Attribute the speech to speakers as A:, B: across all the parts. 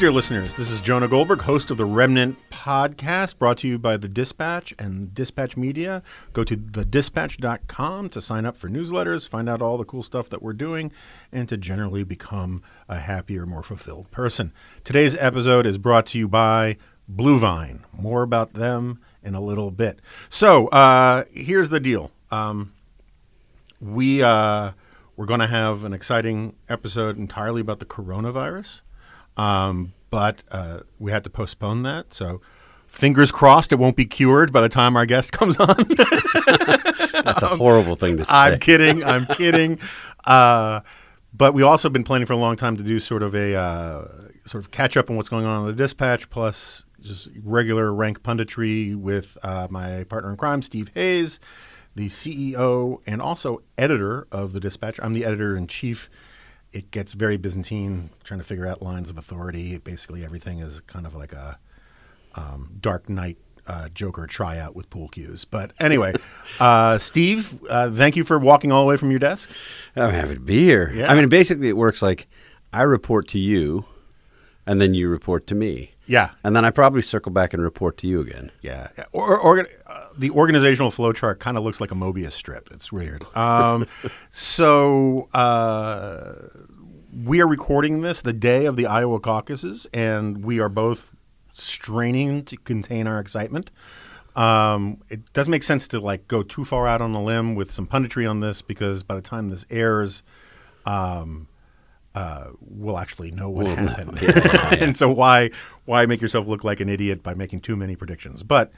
A: Dear listeners. This is Jonah Goldberg, host of the Remnant podcast, brought to you by The Dispatch and Dispatch Media. Go to thedispatch.com to sign up for newsletters, find out all the cool stuff that we're doing, and to generally become a happier, more fulfilled person. Today's episode is brought to you by Bluevine. More about them in a little bit. So, uh, here's the deal. Um, we uh, we're going to have an exciting episode entirely about the coronavirus. Um, but uh, we had to postpone that. So fingers crossed it won't be cured by the time our guest comes on.
B: That's a horrible thing to say.
A: I'm kidding. I'm kidding. Uh, but we also been planning for a long time to do sort of a uh, sort of catch up on what's going on in the dispatch, plus just regular rank punditry with uh, my partner in crime, Steve Hayes, the CEO and also editor of the dispatch. I'm the editor in chief it gets very Byzantine, trying to figure out lines of authority. Basically, everything is kind of like a um, Dark Knight uh, Joker tryout with pool cues. But anyway, uh, Steve, uh, thank you for walking all the way from your desk.
B: I'm happy to be here.
A: Yeah.
B: I mean, basically, it works like I report to you, and then you report to me.
A: Yeah,
B: And then I probably circle back and report to you again.
A: yeah. Or, or uh, the organizational flow chart kind of looks like a Mobius strip. It's weird. Um, so uh, we are recording this the day of the Iowa caucuses, and we are both straining to contain our excitement. Um, it doesn't make sense to like go too far out on a limb with some punditry on this because by the time this airs, um, uh, we'll actually know what
B: We'll know.
A: happened.
B: Yeah, yeah, yeah.
A: and so why why make yourself look like an idiot by making too many predictions? But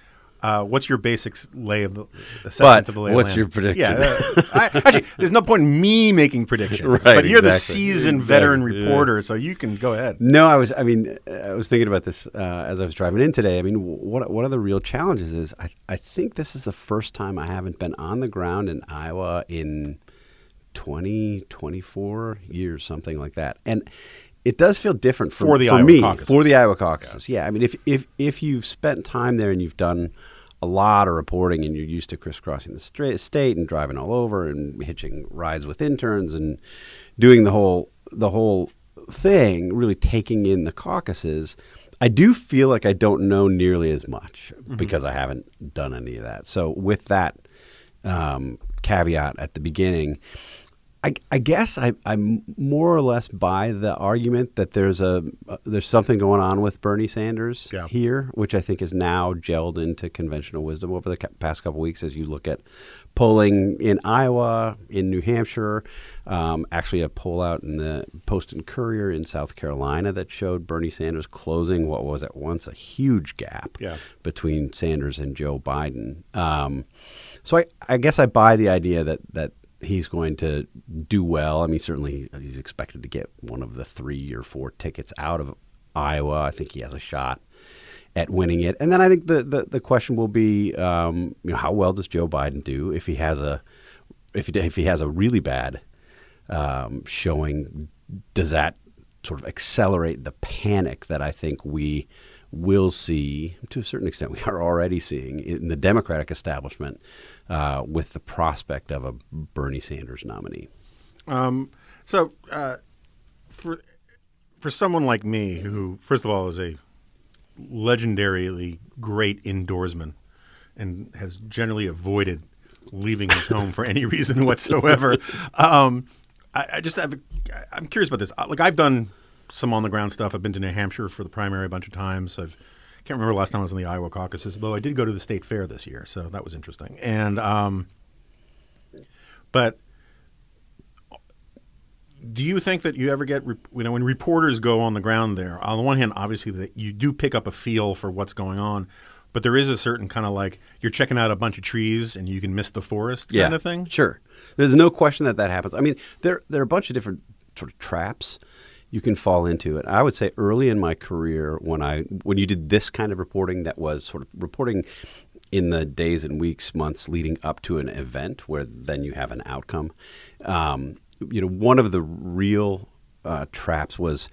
A: uh, what's your basic lay of the assessment
B: But
A: of the lay of
B: what's
A: land?
B: your prediction?
A: Yeah, uh, I, actually, there's no point in me making predictions.
B: Right,
A: but you're the seasoned
B: Exactly,
A: veteran
B: yeah.
A: reporter, so you can go ahead.
B: No, I was. I mean, I was thinking about this uh, as I was driving in today. I mean, what what are the real challenges? Is I I think this is the first time I haven't been on the ground in Iowa in 20, 24 years, something like that, and. It does feel different for,
A: For the
B: for
A: Iowa
B: me
A: caucuses.
B: for the Iowa caucuses. Yeah. I mean, if if if you've spent time there and you've done a lot of reporting and you're used to crisscrossing the stra- state and driving all over and hitching rides with interns and doing the whole the whole thing, really taking in the caucuses, I do feel like I don't know nearly as much because I haven't done any of that. So with that um, caveat at the beginning, I, I guess I, I'm more or less by the argument that there's a uh, there's something going on with Bernie Sanders
A: Yeah.
B: here, which I think is now gelled into conventional wisdom over the ca- past couple weeks. As you look at polling in Iowa, in New Hampshire, um, actually a poll out in the Post and Courier in South Carolina that showed Bernie Sanders closing what was at once a huge gap
A: Yeah.
B: between Sanders and Joe Biden. Um, so I, I guess I buy the idea that that he's going to do well. I mean, certainly he's expected to get one of the three or four tickets out of Iowa. I think he has a shot at winning it. And then I think the the, the question will be, um, you know, how well does Joe Biden do if he has a if he, if he has a really bad um, showing? Does that sort of accelerate the panic that I think we will see to a certain extent? We are already seeing in the Democratic establishment uh, with the prospect of a Bernie Sanders nominee.
A: Um, so uh, for for someone like me, who first of all is a legendarily great indoorsman and has generally avoided leaving his home for any reason whatsoever, um, I, I just have. A, I'm curious about this. Like I've done some on the ground stuff. I've been to New Hampshire for the primary a bunch of times. I've can't remember the last time I was in the Iowa caucuses, though I did go to the state fair this year, so that was interesting. And um, but do you think that you ever get you know when reporters go on the ground there? On the one hand, obviously that you do pick up a feel for what's going on, but there is a certain kind of like you're checking out a bunch of trees and you can miss the forest kind of thing.
B: Sure, there's no question that that happens. I mean, there there are a bunch of different sort of traps you can fall into it. I would say early in my career when I when you did this kind of reporting that was sort of reporting in the days and weeks, months leading up to an event where then you have an outcome. Um, you know, one of the real uh, traps was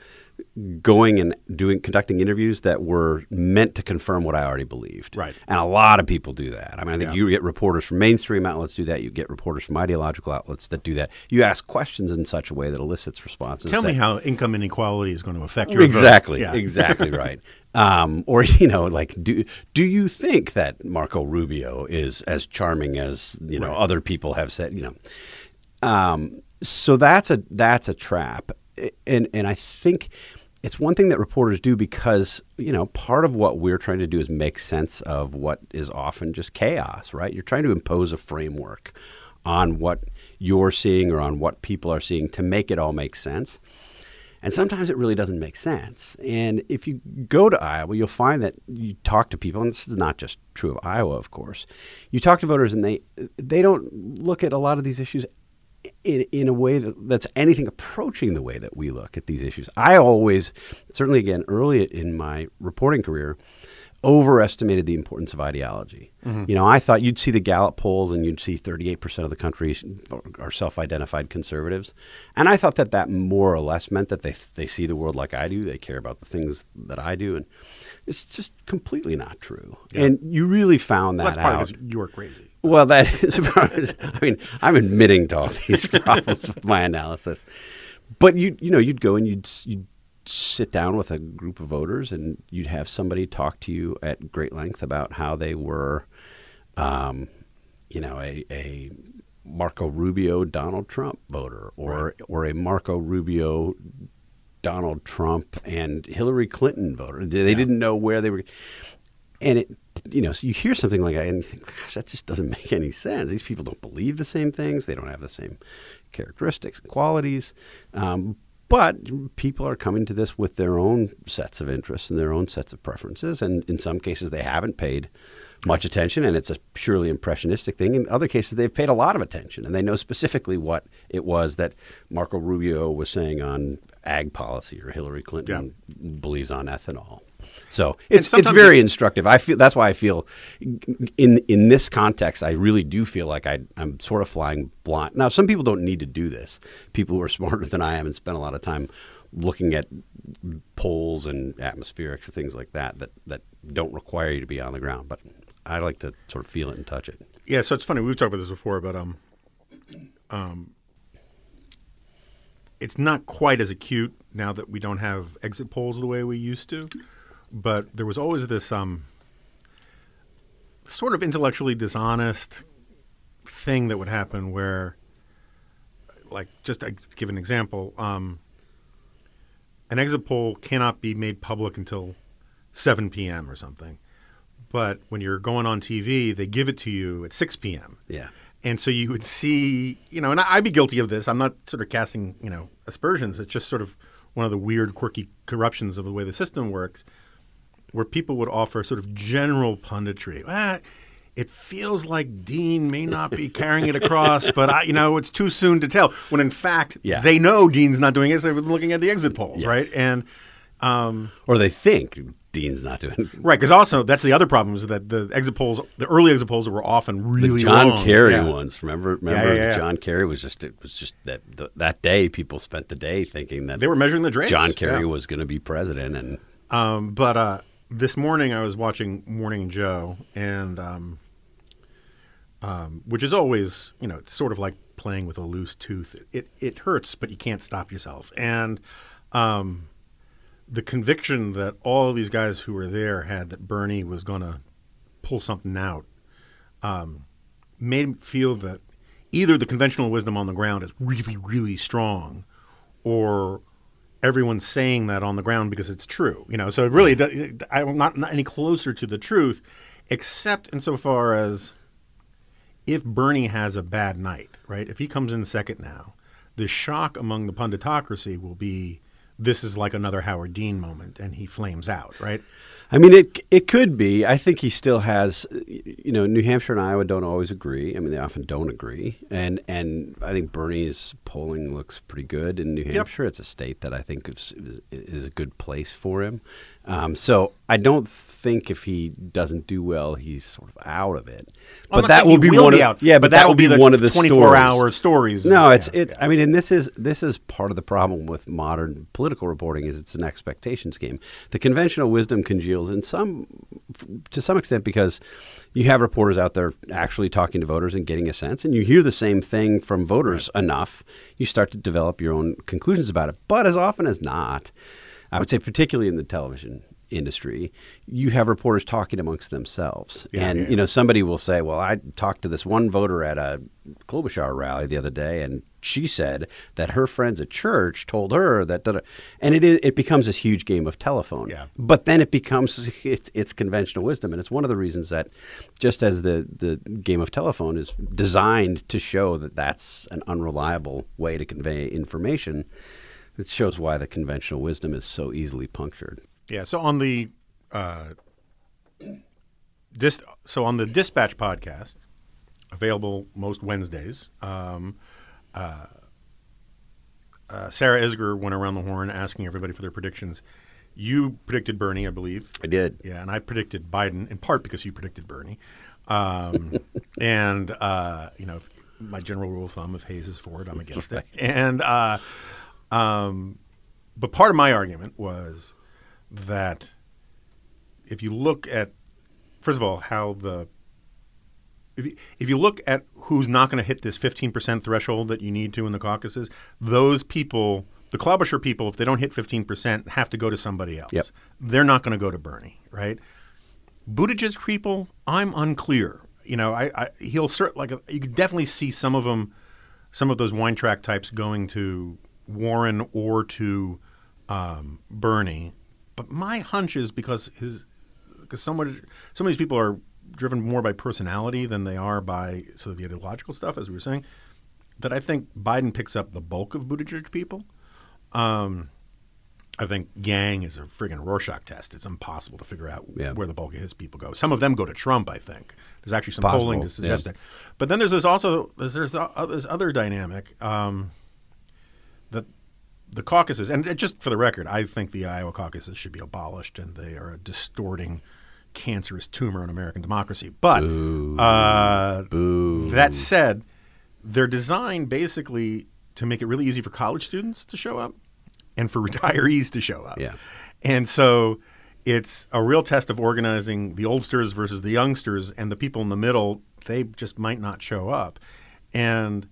B: going and doing conducting interviews that were meant to confirm what I already believed.
A: Right.
B: And a lot of people do that. I mean, I think
A: Yeah.
B: you get reporters from mainstream outlets do that. You get reporters from ideological outlets that do that. You ask questions in such a way that elicits responses.
A: Tell me how income inequality is going to affect your
B: exactly,
A: Yeah.
B: exactly right. Um, or you know, like, do do you think that Marco Rubio is as charming as you know
A: Right.
B: other people have said? You know, um, so that's a that's a trap, and and I think it's one thing that reporters do because you know part of what we're trying to do is make sense of what is often just chaos. Right? You're trying to impose a framework on what you're seeing or on what people are seeing to make it all make sense. And sometimes it really doesn't make sense. And if you go to Iowa, you'll find that you talk to people, and this is not just true of Iowa, of course. You talk to voters, and they they don't look at a lot of these issues in, in a way that, that's anything approaching the way that we look at these issues. I always, certainly again, early in my reporting career, overestimated the importance of ideology. Mm-hmm. You know, I thought you'd see the Gallup polls and you'd see 38% of the country are self-identified conservatives. And I thought that that more or less meant that they, they see the world like I do. They care about the things that I do. And it's just completely not true. And you really found that
A: That's
B: out.
A: because you're crazy.
B: Well, that is. I mean, I'm admitting to all these problems with my analysis, but you you know you'd go and you'd you'd sit down with a group of voters and you'd have somebody talk to you at great length about how they were, um, you know, a, a Marco Rubio Donald Trump voter or or a Marco Rubio Donald Trump and Hillary Clinton voter. They didn't know where they were and it you know so you hear something like that and you think gosh that just doesn't make any sense. These people don't believe the same things. They don't have the same characteristics and qualities. Um, but people are coming to this with their own sets of interests and their own sets of preferences and in some cases they haven't paid much attention and it's a purely impressionistic thing. In other cases they've paid a lot of attention and they know specifically what it was that marco rubio was saying on ag policy or hillary clinton believes on ethanol so it's it's very instructive. I feel that's why I feel in in this context I really do feel like I I'm sort of flying blind. Now some people don't need to do this. People who are smarter than I am and spend a lot of time looking at polls and atmospherics and things like that that that don't require you to be on the ground. But I like to sort of feel it and touch it.
A: Yeah, so it's funny. We've talked about this before, but um, um, it's not quite as acute now that we don't have exit polls the way we used to. But there was always this um, sort of intellectually dishonest thing that would happen where, like, just to give an example, um, an exit poll cannot be made public until 7 p.m. or something. But when you're going on TV, they give it to you at 6 p.m.
B: Yeah.
A: And so you would see, you know, and I- I'd be guilty of this. I'm not sort of casting, you know, aspersions. It's just sort of one of the weird, quirky corruptions of the way the system works, where people would offer sort of general punditry. Ah, it feels like Dean may not be carrying it across, but I, you know, it's too soon to tell. When in fact,
B: Yeah.
A: they know Dean's not doing it. So they're looking at the exit polls,
B: Yes.
A: right? And um,
B: Or they think Dean's not doing. It.
A: right, because also that's the other problem is that the exit polls, the early exit polls, were often really
B: the John
A: long.
B: Kerry
A: Yeah.
B: ones. Remember, remember
A: yeah,
B: the John Kerry was just it was just that th- that day people spent the day thinking that
A: They were measuring the drapes.
B: John Kerry was going to be president, and
A: Um, but uh, this morning I was watching Morning Joe, and um, um, which is always, you know, it's sort of like playing with a loose tooth. It it hurts, but you can't stop yourself. And um, the conviction that all these guys who were there had that Bernie was going to pull something out um, made me feel that either the conventional wisdom on the ground is really, really strong, or everyone's saying that on the ground because it's true. You know, so it really, I'm not, not any closer to the truth, except insofar as if Bernie has a bad night, right? If he comes in second now, the shock among the punditocracy will be this is like another Howard Dean moment, and he flames out, right?
B: I mean, it it could be. I think he still has. You know, New Hampshire and Iowa don't always agree. I mean, they often don't agree. And and I think Bernie's polling looks pretty good in New Hampshire. It's a state that I think is, is, a good place for him. Um, so I don't think if he doesn't do well, he's sort of out of it. But that will be one
A: be
B: of
A: out,
B: yeah, but, that, will be, one of the
A: 24
B: stories.
A: hour stories.
B: No, it's
A: Yeah,
B: it's.
A: yeah.
B: I mean, and this is this is part of the problem with modern political reporting is it's an expectations game. The conventional wisdom congeals in some, to some extent, because you have reporters out there actually talking to voters and getting a sense, and you hear the same thing from voters enough, you start to develop your own conclusions about it. But as often as not, I would say, particularly in the television industry, you have reporters talking amongst themselves.
A: Yeah,
B: and,
A: yeah,
B: you know, somebody will say, well, I talked to this one voter at a Klobuchar rally the other day, and she said that her friends at church told her that, da-da." and it is, it becomes this huge game of telephone.
A: Yeah.
B: But then it becomes it's, it's conventional wisdom, and it's one of the reasons that just as the the game of telephone is designed to show that that's an unreliable way to convey information, it shows why the conventional wisdom is so easily punctured.
A: Yeah. So on the uh, dis- so on the Dispatch podcast, available most Wednesdays, um, uh, uh, Sarah Isgur went around the horn asking everybody for their predictions. You predicted Bernie, I believe.
B: I did.
A: Yeah, and I predicted Biden in part because you predicted Bernie. Um, and uh, you know, my general rule of thumb: if Hayes is for it, I'm against
B: Right.
A: it. And uh, um, but part of my argument was that if you look at, first of all, how the if you, if you look at who's not going to hit this 15% threshold that you need to in the caucuses, those people, the Klobuchar people, if they don't hit 15%, have to go to somebody else.
B: Yep.
A: They're not going to go to Bernie, right? Buttigieg people, I'm unclear. You know, I, I he'll cert like you could definitely see some of them, some of those wine track types going to Warren or to um, Bernie. But my hunch is because his because somewhat some of these people are driven more by personality than they are by sort of the ideological stuff, as we were saying. That I think Biden picks up the bulk of Buttigieg people. Um, I think Yang is a friggin' Rorschach test. It's impossible to figure out
B: Yeah.
A: where the bulk of his people go. Some of them go to Trump. I think there's actually some
B: Possible,
A: polling to suggest
B: yeah.
A: that. But then there's this also there's there's uh, this other dynamic um, that the caucuses, and just for the record, I think the Iowa caucuses should be abolished, and they are a distorting, cancerous tumor in American democracy. But uh,
B: Boo.
A: that said, they're designed basically to make it really easy for college students to show up and for retirees to show up.
B: Yeah.
A: And so it's a real test of organizing the oldsters versus the youngsters, and the people in the middle, they just might not show up. And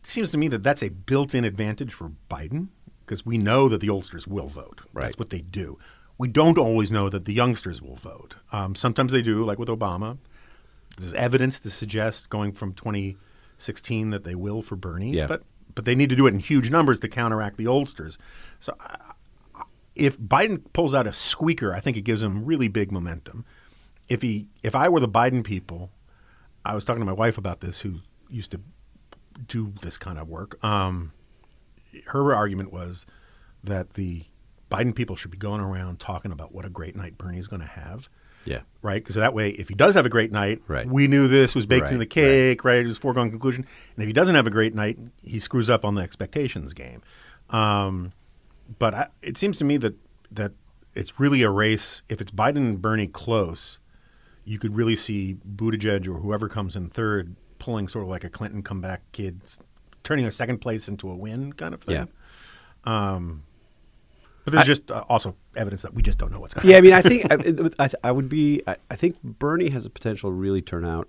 A: it seems to me that that's a built in advantage for Biden because we know that the oldsters will vote.
B: Right.
A: That's what they do. We don't always know that the youngsters will vote. Um, sometimes they do, like with Obama. There's evidence to suggest going from 2016 that they will for Bernie,
B: Yeah.
A: but but they need to do it in huge numbers to counteract the oldsters. So I- if Biden pulls out a squeaker, I think it gives him really big momentum. If he if I were the Biden people, I was talking to my wife about this, who used to do this kind of work. Um, her argument was that the Biden people should be going around talking about what a great night Bernie's going to have
B: Yeah.
A: right? Because that way, if he does have a great night,
B: Right.
A: we knew this was baked in the cake, right? It was foregone conclusion. And if he doesn't have a great night, he screws up on the expectations game. Um, but I, it seems to me that that it's really a race. If it's Biden and Bernie close, you could really see Buttigieg or whoever comes in third pulling sort of like a Clinton comeback kid, turning a second place into a win kind of thing.
B: Yeah.
A: But there's just uh, also evidence that we just don't know what's going to
B: Yeah, I mean, I think I, I, I would be. I, I think Bernie has a potential to really turn out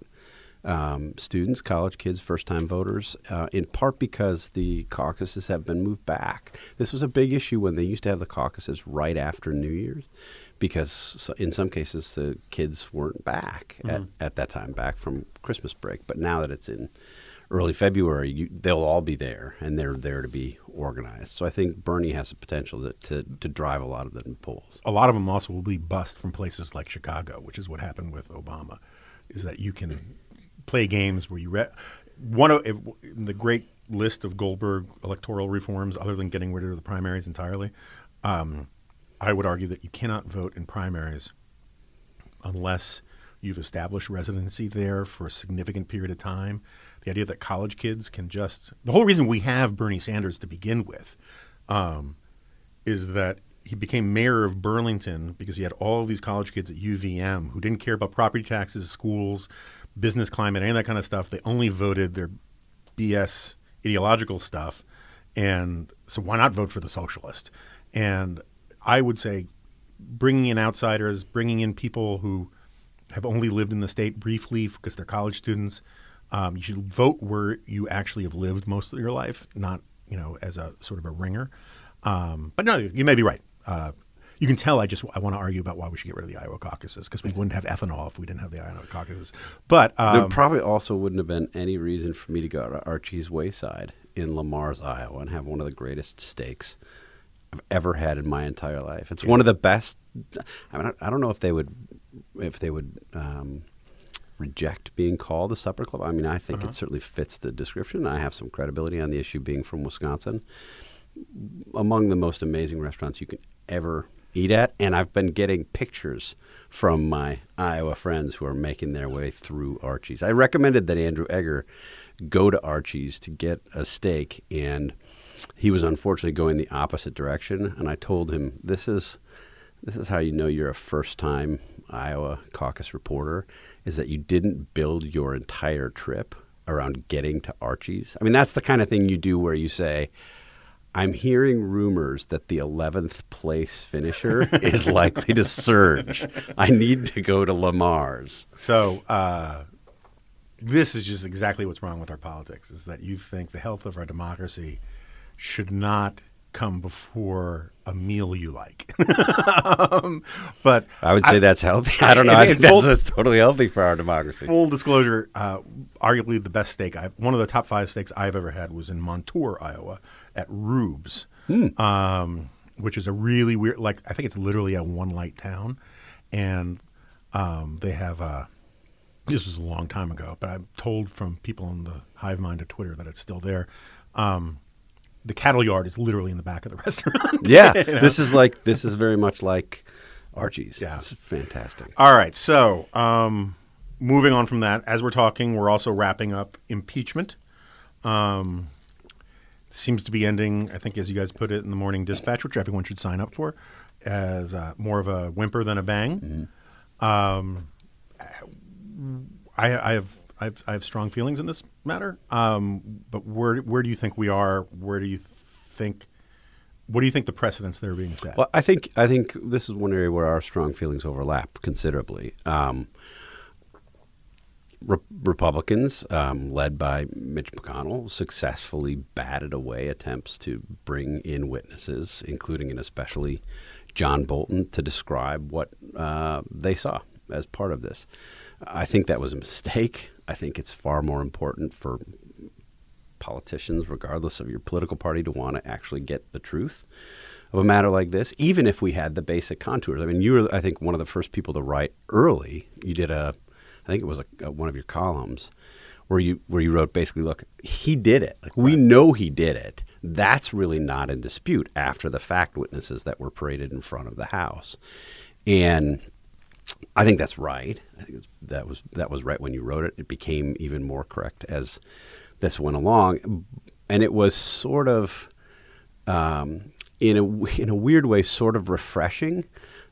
B: um, students, college kids, first-time voters, uh, in part because the caucuses have been moved back. This was a big issue when they used to have the caucuses right after New Year's, because in some cases the kids weren't back at, at that time, back from Christmas break. But now that it's in early February, you, they'll all be there, and they're there to be organized. So I think Bernie has the potential to, to, to drive a lot of the polls.
A: A lot of them also will be bust from places like Chicago, which is what happened with Obama. Is that you can play games where you re- one of if, the great list of Goldberg electoral reforms, other than getting rid of the primaries entirely. Um, I would argue that you cannot vote in primaries unless you've established residency there for a significant period of time. The idea that college kids can just the whole reason we have Bernie Sanders to begin with um, is that he became mayor of Burlington because he had all of these college kids at UVM who didn't care about property taxes, schools, business climate, any of that kind of stuff. They only voted their BS ideological stuff, and so why not vote for the socialist? And I would say bringing in outsiders, bringing in people who have only lived in the state briefly because they're college students. Um, you should vote where you actually have lived most of your life, not you know as a sort of a ringer. Um, but no, you may be right. Uh, you can tell I just I want to argue about why we should get rid of the Iowa caucuses because we wouldn't have ethanol if we didn't have the Iowa caucuses. But um,
B: there probably also wouldn't have been any reason for me to go to Archie's Waeside in Le Mars, Iowa, and have one of the greatest steaks I've ever had in my entire life. It's yeah. one of the best. I mean, I don't know if they would if they would um, reject being called a supper club. I mean, I think uh-huh. it certainly fits the description. I have some credibility on the issue, being from Wisconsin. Among the most amazing restaurants you can ever eat at, and I've been getting pictures from my Iowa friends who are making their way through Archie's. I recommended that Andrew Egger go to Archie's to get a steak, and he was unfortunately going the opposite direction. And I told him, "This is this is how you know you're a first-time Iowa caucus reporter is that you didn't build your entire trip around getting to Archie's. I mean, that's the kind of thing you do where you say, I'm hearing rumors that the 11th place finisher is likely to surge. I need to go to Le Mars.
A: So, uh, this is just exactly what's wrong with our politics is that you think the health of our democracy should not come before a meal you like. um, but
B: I would say I, that's healthy. I don't know. I think full, that's, that's, totally healthy for our democracy.
A: Full disclosure, uh, arguably the best steak. I've, one of the top five steaks I've ever had was in Montour, Iowa, at Rube's, hmm. um, which is a really weird. Like I think it's literally a one light town, and um, they have a. This was a long time ago, but I'm told from people on the hive mind of Twitter that it's still there. Um, the cattle yard is literally in the back of the restaurant.
B: yeah, you know? this is like this is very much like Archie's. Yeah, it's fantastic.
A: All right, so um, moving on from that, as we're talking, we're also wrapping up impeachment. Um, seems to be ending, I think, as you guys put it in the morning dispatch, which everyone should sign up for, as uh, more of a whimper than a bang. Mm-hmm. Um, I, I have I've, I have strong feelings in this matter. Um, but where where do you think we are? Where do you think? What do you think the precedents that are being set?
B: Well, I think I think this is one area where our strong feelings overlap considerably. Um, Re- Republicans, um, led by Mitch McConnell, successfully batted away attempts to bring in witnesses, including and especially John Bolton, to describe what uh, they saw as part of this. I think that was a mistake. I think it's far more important for politicians, regardless of your political party, to want to actually get the truth of a matter like this, even if we had the basic contours. I mean, you were, I think, one of the first people to write early. You did a, I think it was a, a, one of your columns where you where you wrote basically, look, he did it. Like we know he did it. That's really not in dispute after the fact witnesses that were paraded in front of the House, and I think that's right. I think that was that was right when you wrote it. It became even more correct as this went along, and it was sort of um, in a in a weird way, sort of refreshing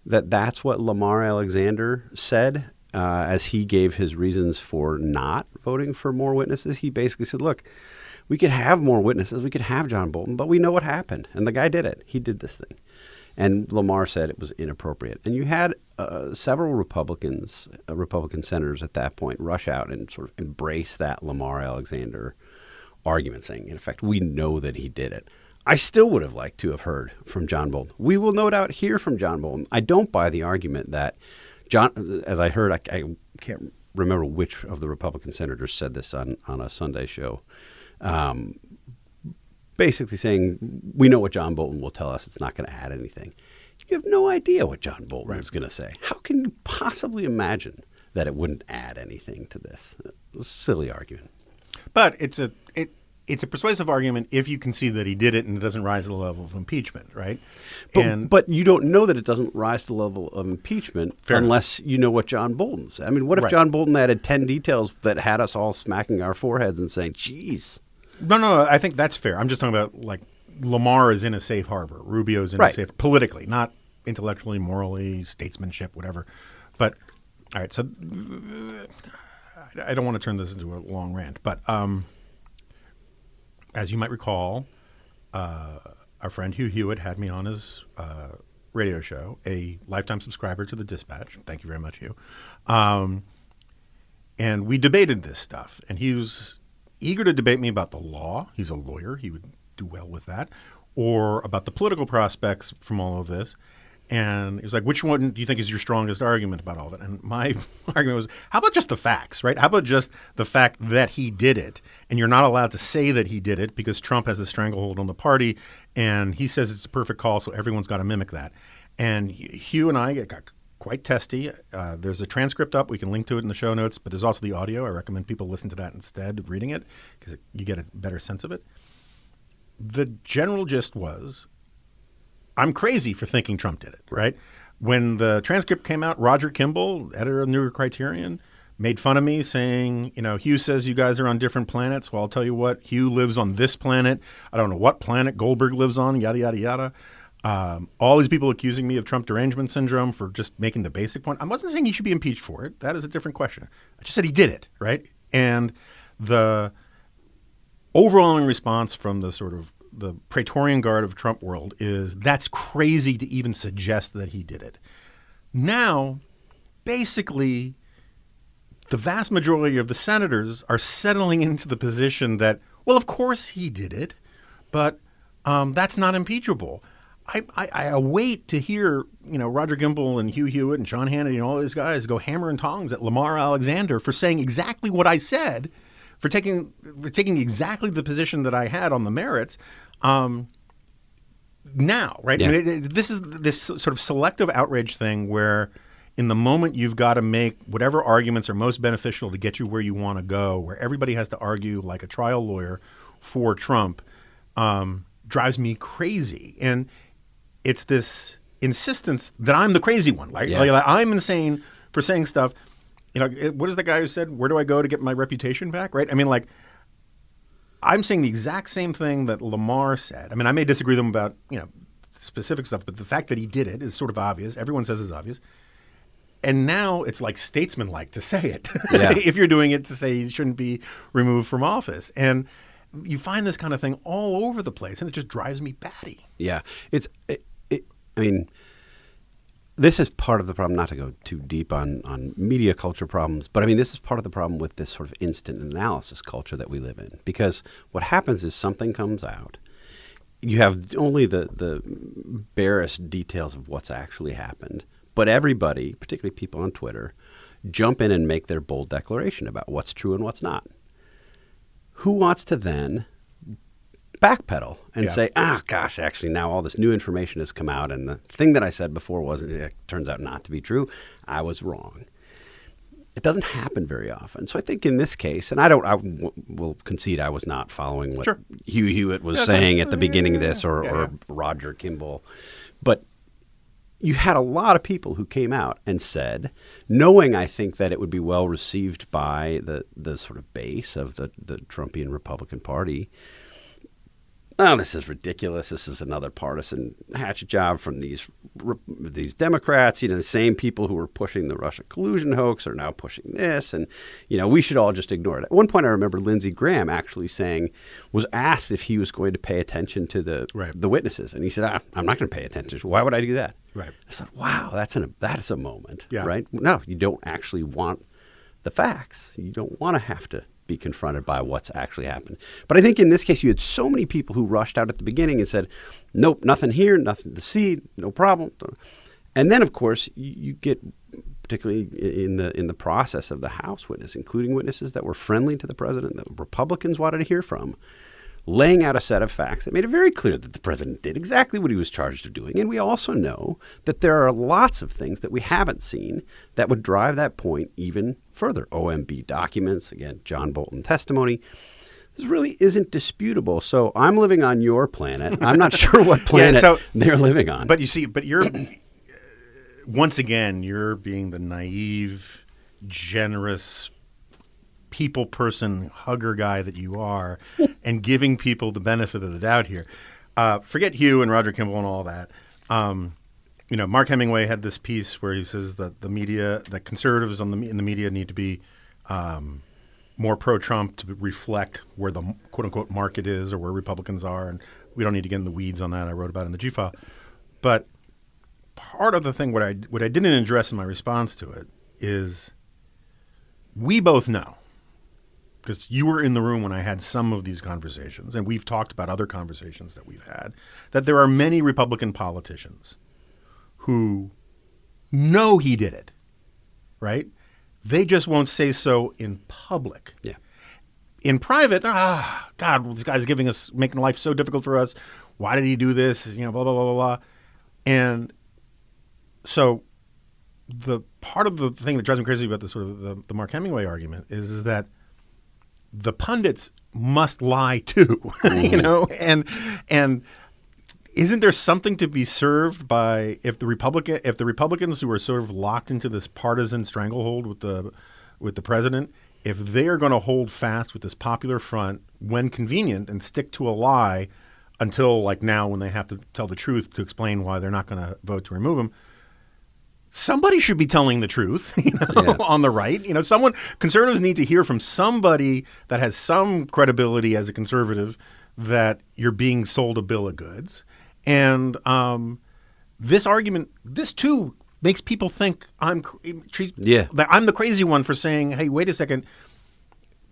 B: that that's what Lamar Alexander said uh, as he gave his reasons for not voting for more witnesses. He basically said, "Look." We could have more witnesses. We could have John Bolton, but we know what happened, and the guy did it. He did this thing. And Lamar said it was inappropriate. And you had uh, several Republicans, uh, Republican senators at that point, rush out and sort of embrace that Lamar Alexander argument, saying, in effect, we know that he did it. I still would have liked to have heard from John Bolton. We will no doubt hear from John Bolton. I don't buy the argument that John, as I heard, I, I can't remember which of the Republican senators said this on on a Sunday show. Um, basically saying we know what John Bolton will tell us. It's not going to add anything. You have no idea what John Bolton
A: Right.
B: is going to say. How can you possibly imagine that it wouldn't add anything to this? Silly argument.
A: But it's a it it's a persuasive argument if you can see that he did it and it doesn't rise to the level of impeachment, right?
B: But,
A: and
B: but you don't know that it doesn't rise to the level of impeachment
A: Fair enough.
B: unless you know what John Bolton said. I mean, what if
A: Right.
B: John Bolton added 10 details that had us all smacking our foreheads and saying, geez.
A: No, no, no, I think that's fair. I'm just talking about like Lamar is in a safe harbor, Rubio's in
B: Right.
A: a safe politically, not intellectually, morally, statesmanship, whatever. But all right, so I- don't want to turn this into a long rant, but um, as you might recall, uh, our friend Hugh Hewitt had me on his uh, radio show, a lifetime subscriber to the Dispatch. Thank you very much, Hugh. Um, and we debated this stuff, and he was eager to debate me about the law. He's a lawyer; he would do well with that, or about the political prospects from all of this. And he was like, "Which one do you think is your strongest argument about all of it?" And my argument was, "How about just the facts, right? How about just the fact that he did it, and you're not allowed to say that he did it because Trump has the stranglehold on the party, and he says it's a perfect call, so everyone's got to mimic that." And Hugh and I got quite testy. Uh, there's a transcript up. We can link to it in the show notes, but there's also the audio. I recommend people listen to that instead of reading it because you get a better sense of it. The general gist was I'm crazy for thinking Trump did it, right? When the transcript came out, Roger Kimball, editor of New Criterion, made fun of me saying, you know, Hugh says you guys are on different planets. Well, I'll tell you what, Hugh lives on this planet. I don't know what planet Goldberg lives on, yada, yada, yada. Um, all these people accusing me of Trump derangement syndrome for just making the basic point. I wasn't saying he should be impeached for it. That is a different question. I just said he did it, right? And the overwhelming response from the sort of the Praetorian Guard of Trump world is that's crazy to even suggest that he did it. Now, basically, the vast majority of the senators are settling into the position that, well, of course he did it, but um, that's not impeachable. I, I, I await to hear, you know, Roger Kimball and Hugh Hewitt and Sean Hannity and all these guys go hammer and tongs at Lamar Alexander for saying exactly what I said, for taking for taking exactly the position that I had on the merits. Um, now, right? I mean, it, it- this is this sort of selective outrage thing where, in the moment, you've got to make whatever arguments are most beneficial to get you where you want to go, where everybody has to argue like a trial lawyer for Trump, um, drives me crazy. And it's this insistence that I'm the crazy one. Like,
B: Yeah.
A: like, I'm insane for saying stuff. You know, it- what is the guy who said, "Where do I go to get my reputation back?" Right? I mean, like. I'm saying the exact same thing that Lamar said. I mean, I may disagree with him about you know specific stuff, but the fact that he did it is sort of obvious. Everyone says it's obvious, and now it's like statesman-like to say it.
B: Yeah.
A: if you're doing it to say he shouldn't be removed from office, and you find this kind of thing all over the place, and it just drives me batty.
B: Yeah, it's. It, it, I mean, this is part of the problem. Not to go too deep on on media culture problems, but I mean, this is part of the problem with this sort of instant analysis culture that we live in. Because what happens is something comes out. You have only the the barest details of what's actually happened, but everybody, particularly people on Twitter, jump in and make their bold declaration about what's true and what's not. Who wants to then backpedal and
A: Yeah.
B: say, ah, gosh, actually, now all this new information has come out, and the thing that I said before wasn't, it turns out not to be true. I was wrong. It doesn't happen very often. So I think in this case, and I don't, I w- will concede I was not following what
A: Sure.
B: Hugh Hewitt was
A: Yeah,
B: saying
A: that's-
B: at the beginning of this or,
A: yeah,
B: or
A: yeah.
B: Roger Kimball. But you had a lot of people who came out and said, knowing I think that it would be well received by the, the sort of base of the, the Trumpian Republican Party, oh, this is ridiculous. This is another partisan hatchet job from these these Democrats. You know, the same people who were pushing the Russia collusion hoax are now pushing this, and you know, we should all just ignore it. At one point, I remember Lindsey Graham actually saying, was asked if he was going to pay attention to the
A: Right.
B: the witnesses, and he said, ah, "I'm not going to pay attention. Why would I do that?"
A: Right.
B: I said, "Wow, that's an that's a moment,
A: Yeah.
B: right? No, you don't actually want the facts. You don't want to have to be confronted by what's actually happened. But I think in this case, you had so many people who rushed out at the beginning and said, "Nope, nothing here, nothing to see, no problem." and then, of course, you, get particularly in the in the process of the House witness, including witnesses that were friendly to the president, that Republicans wanted to hear from, laying out a set of facts that made it very clear that the president did exactly what he was charged of doing. And we also know that there are lots of things that we haven't seen that would drive that point even further. OMB documents, again, John Bolton testimony. This really isn't disputable. So I'm living on your planet. I'm not sure what planet
A: so-
B: they're living on.
A: But you see, but you're once again you're being the naive, generous people person, hugger guy that you are, and giving people the benefit of the doubt here. Uh, forget Hugh and Roger Kimball and all that. Um, you know, Mark Hemingway had this piece where he says that the media, that conservatives on the in the media need to be um, more pro-Trump to reflect where the quote unquote market is or where Republicans are, and we don't need to get in the weeds on that. I wrote about it in the G file, but part of the thing what I what I didn't address in my response to it is we both know because you were in the room when I had some of these conversations, and we've talked about other conversations that we've had, that there are many Republican politicians who know he did it, right? They just won't say so in public.
B: yeah.
A: In private, ah, God, this guy's giving us, making life so difficult for us. Why did he do this? You know, blah, blah, blah, blah, blah. And so the part of the thing that drives me crazy about the sort of the, the Mark Hemingway argument is, is that the pundits must lie too, you mm-hmm. know, and and isn't there something to be served by if the Republican if the Republicans who are sort of locked into this partisan stranglehold with the with the president, if they are going to hold fast with this popular front when convenient and stick to a lie until like now when they have to tell the truth to explain why they're not going to vote to remove him, somebody should be telling the truth, you know,
B: Yeah.
A: on the right. You know, someone conservatives need to hear from somebody that has some credibility as a conservative that you're being sold a bill of goods. And um, this argument, this too makes people think I'm
B: Yeah.
A: that I'm the crazy one for saying, "Hey, wait a second,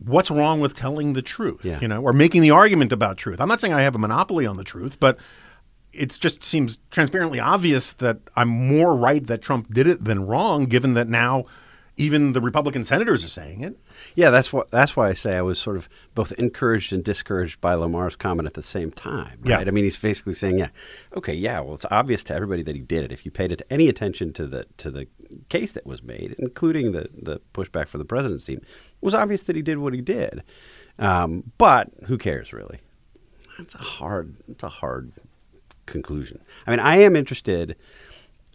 A: what's wrong with telling the truth?"
B: Yeah.
A: You know, or making the argument about truth. I'm not saying I have a monopoly on the truth, but it just seems transparently obvious that I'm more right that Trump did it than wrong, given that now even the Republican senators are saying it.
B: Yeah, that's what that's why I say I was sort of both encouraged and discouraged by Lamar's comment at the same time.
A: Yeah.
B: Right? I mean, he's basically saying, yeah, okay, yeah, well, it's obvious to everybody that he did it. If you paid it any attention to the to the case that was made, including the the pushback for the president's team, it was obvious that he did what he did. Um, but who cares, really? It's a hard it's a hard conclusion. I mean, I am interested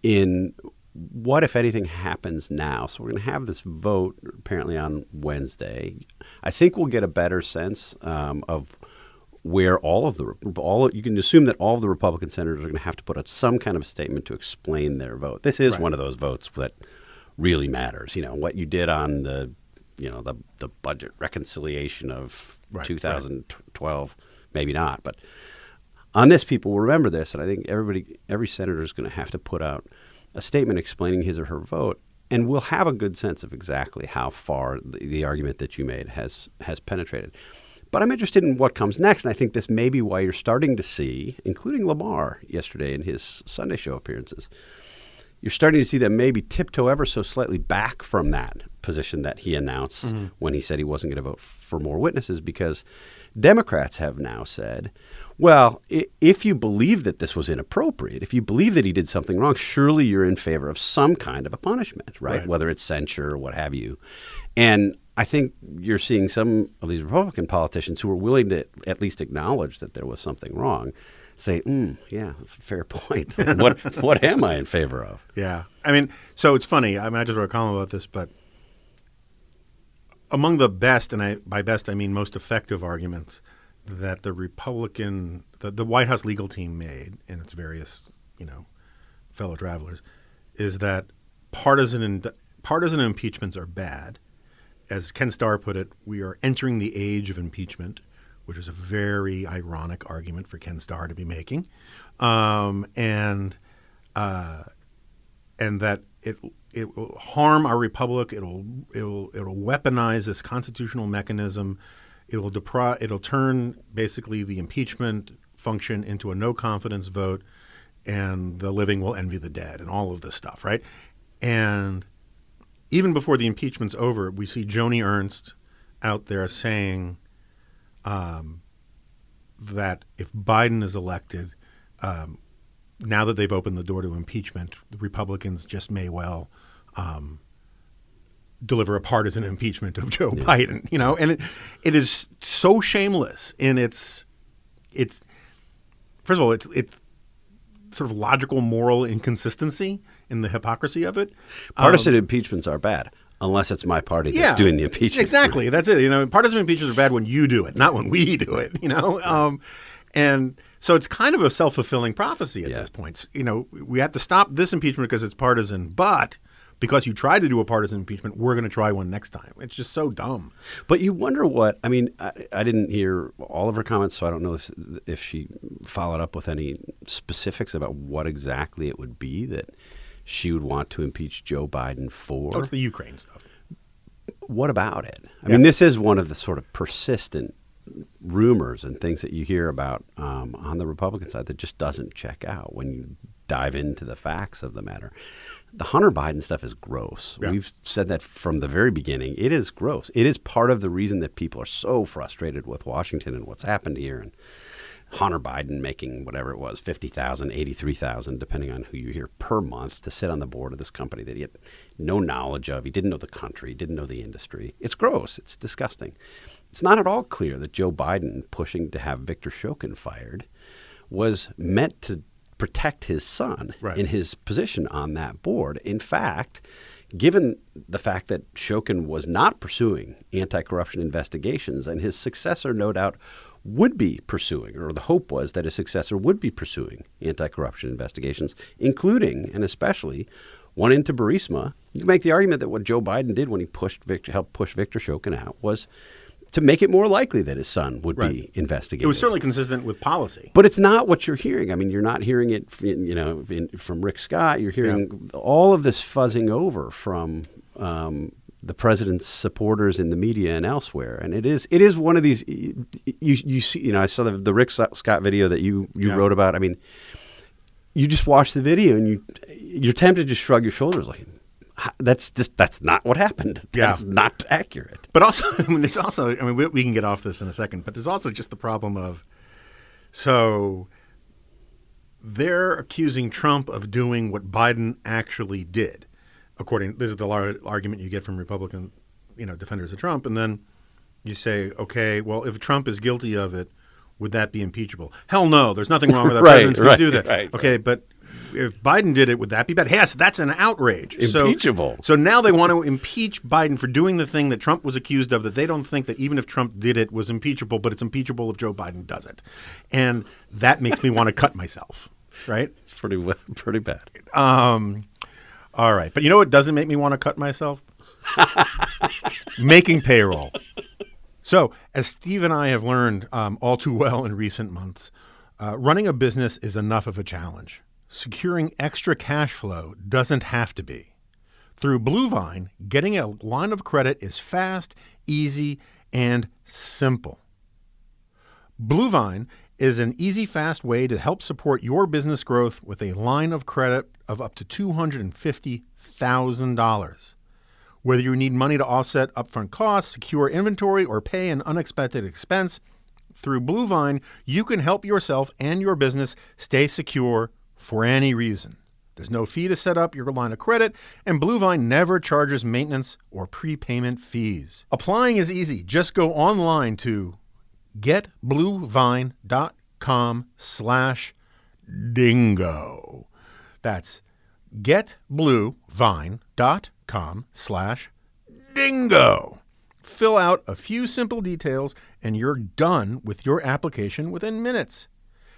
B: in what, if anything, happens now. So we're going to have this vote apparently on Wednesday. I think we'll get a better sense um, of where all of the all you can assume that all of the Republican senators are going to have to put out some kind of statement to explain their vote. This is
A: Right.
B: one of those votes that really matters. You know what you did on the you know the the budget reconciliation of
A: Right, right.
B: 2012, maybe not, but on this, people will remember this, and I think everybody, every senator is going to have to put out a statement explaining his or her vote, and we'll have a good sense of exactly how far the, the argument that you made has has penetrated. But I'm interested in what comes next, and I think this may be why you're starting to see, including Lamar yesterday in his Sunday show appearances, you're starting to see them maybe tiptoe ever so slightly back from that position that he announced mm-hmm. when he said he wasn't going to vote for more witnesses because Democrats have now said, well, if you believe that this was inappropriate, if you believe that he did something wrong, surely you're in favor of some kind of a punishment, right?
A: Right.
B: Whether it's censure or what have you. And I think you're seeing some of these Republican politicians who are willing to at least acknowledge that there was something wrong say, mm, yeah, that's a fair point. what, what am I in favor of?
A: Yeah. I mean, so it's funny. I mean, I just wrote a column about this, but among the best, and I by best I mean most effective arguments that the Republican, the, the White House legal team made and its various, you know, fellow travelers, is that partisan ind- partisan impeachments are bad. As Ken Starr put it, we are entering the age of impeachment, which is a very ironic argument for Ken Starr to be making, um, and uh, and that it it will harm our republic. It'll it'll it'll weaponize this constitutional mechanism. It will depri- It'll turn basically the impeachment function into a no confidence vote, and the living will envy the dead, and all of this stuff, right? And even before the impeachment's over, we see Joni Ernst out there saying um, that if Biden is elected, um, now that they've opened the door to impeachment, the Republicans just may well um, deliver a partisan impeachment of Joe Biden. You know, and it, it is so shameless in its its first of all, it's it's sort of logical moral inconsistency in the hypocrisy of it.
B: Partisan impeachments are bad unless it's my party that's doing the impeachment.
A: Exactly, that's it. You know, partisan impeachments are bad when you do it, not when we do it. You know, um, and so it's kind of a self fulfilling prophecy at
B: Yeah.
A: this point. You know, we have to stop this impeachment because it's partisan, but because you tried to do a partisan impeachment, we're going to try one next time. It's just so dumb.
B: But you wonder what I mean. I, I didn't hear all of her comments, so I don't know if, if she followed up with any specifics about what exactly it would be that she would want to impeach Joe Biden for.
A: Oh, it's the Ukraine stuff.
B: what about it? I mean, this is one of the sort of persistent rumors and things that you hear about um, on the Republican side that just doesn't check out when you dive into the facts of the matter. The Hunter Biden stuff is gross.
A: Yeah.
B: We've said that from the very beginning. It is gross. It is part of the reason that people are so frustrated with Washington and what's happened here. And Hunter Biden making whatever it was, 50,000, 83,000, depending on who you hear, per month to sit on the board of this company that he had no knowledge of. He didn't know the country, didn't know the industry. It's gross. It's disgusting. It's not at all clear that Joe Biden pushing to have Victor Shokin fired was meant to protect his son
A: Right.
B: in his position on that board. In fact, given the fact that Shokin was not pursuing anti corruption investigations, and his successor, no doubt, would be pursuing, or the hope was that his successor would be pursuing anti corruption investigations, including and especially one into Burisma. You can make the argument that what Joe Biden did when he pushed Victor, helped push Victor Shokin out was to make it more likely that his son would be investigated.
A: It was certainly consistent with policy.
B: But it's not what you're hearing. I mean, you're not hearing it, you know, in, from Rick Scott. You're hearing all of this fuzzing over from um, the president's supporters in the media and elsewhere. And it is it is one of these. You you see, you know, I saw the, the Rick Scott video that you you
A: Yeah.
B: wrote about. I mean, you just watch the video and you you're tempted to shrug your shoulders like. "H- That's just that's not what happened.
A: Yeah.
B: That's not accurate.
A: But also, I mean, there's also, I mean, we, we can get off this in a second, but there's also just the problem of, so they're accusing Trump of doing what Biden actually did, according. This is the lar- argument you get from Republican, you know, defenders of Trump, and then you say, okay, well, if Trump is guilty of it, would that be impeachable? Hell no. There's nothing wrong with that.
B: Right,
A: President's going
B: right,
A: to do that.
B: right,
A: okay, but if Biden did it, would that be bad? Yes, that's an outrage. So-
B: Impeachable.
A: so now they want to impeach Biden for doing the thing that Trump was accused of that they don't think that even if Trump did it was impeachable, but it's impeachable if Joe Biden does it. And that makes me want to cut myself, right?
B: It's pretty pretty bad.
A: Um, all right. But you know what doesn't make me want to cut myself? Making payroll. So, as Steve and I have learned um, all too well in recent months, uh, running a business is enough of a challenge. Securing extra cash flow doesn't have to be. Through Bluevine, getting a line of credit is fast, easy, and simple. Bluevine is an easy, fast way to help support your business growth with a line of credit of up to $250,000. Whether you need money to offset upfront costs, secure inventory, or pay an unexpected expense, through Bluevine, you can help yourself and your business stay secure for any reason. There's no fee to set up your line of credit, and Bluevine never charges maintenance or prepayment fees. Applying is easy. Just go online to getbluevine.com slash dingo. That's getbluevine.com slash dingo. Fill out a few simple details and you're done with your application within minutes.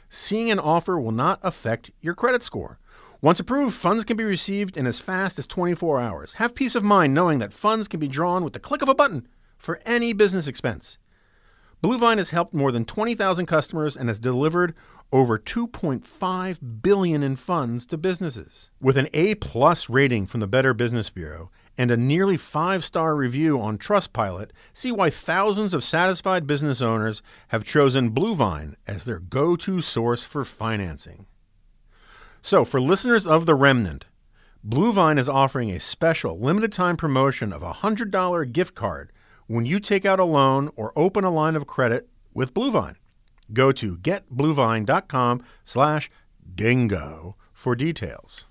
A: Seeing an offer will not affect your credit score. Once approved, funds can be received in as fast as 24 hours. Have peace of mind knowing that funds can be drawn with the click of a button for any business expense. Bluevine has helped more than 20,000 customers and has delivered over 2.5 billion in funds to businesses. With an A+ rating from the Better Business Bureau and a nearly 5-star review on Trustpilot, see why thousands of satisfied business owners have chosen Bluevine as their go-to source for financing. So, for listeners of The Remnant, Bluevine is offering a special limited time promotion of a $100 gift card when you take out a loan or open a line of credit with Bluevine. Go to getbluevine.com slash dingo for details.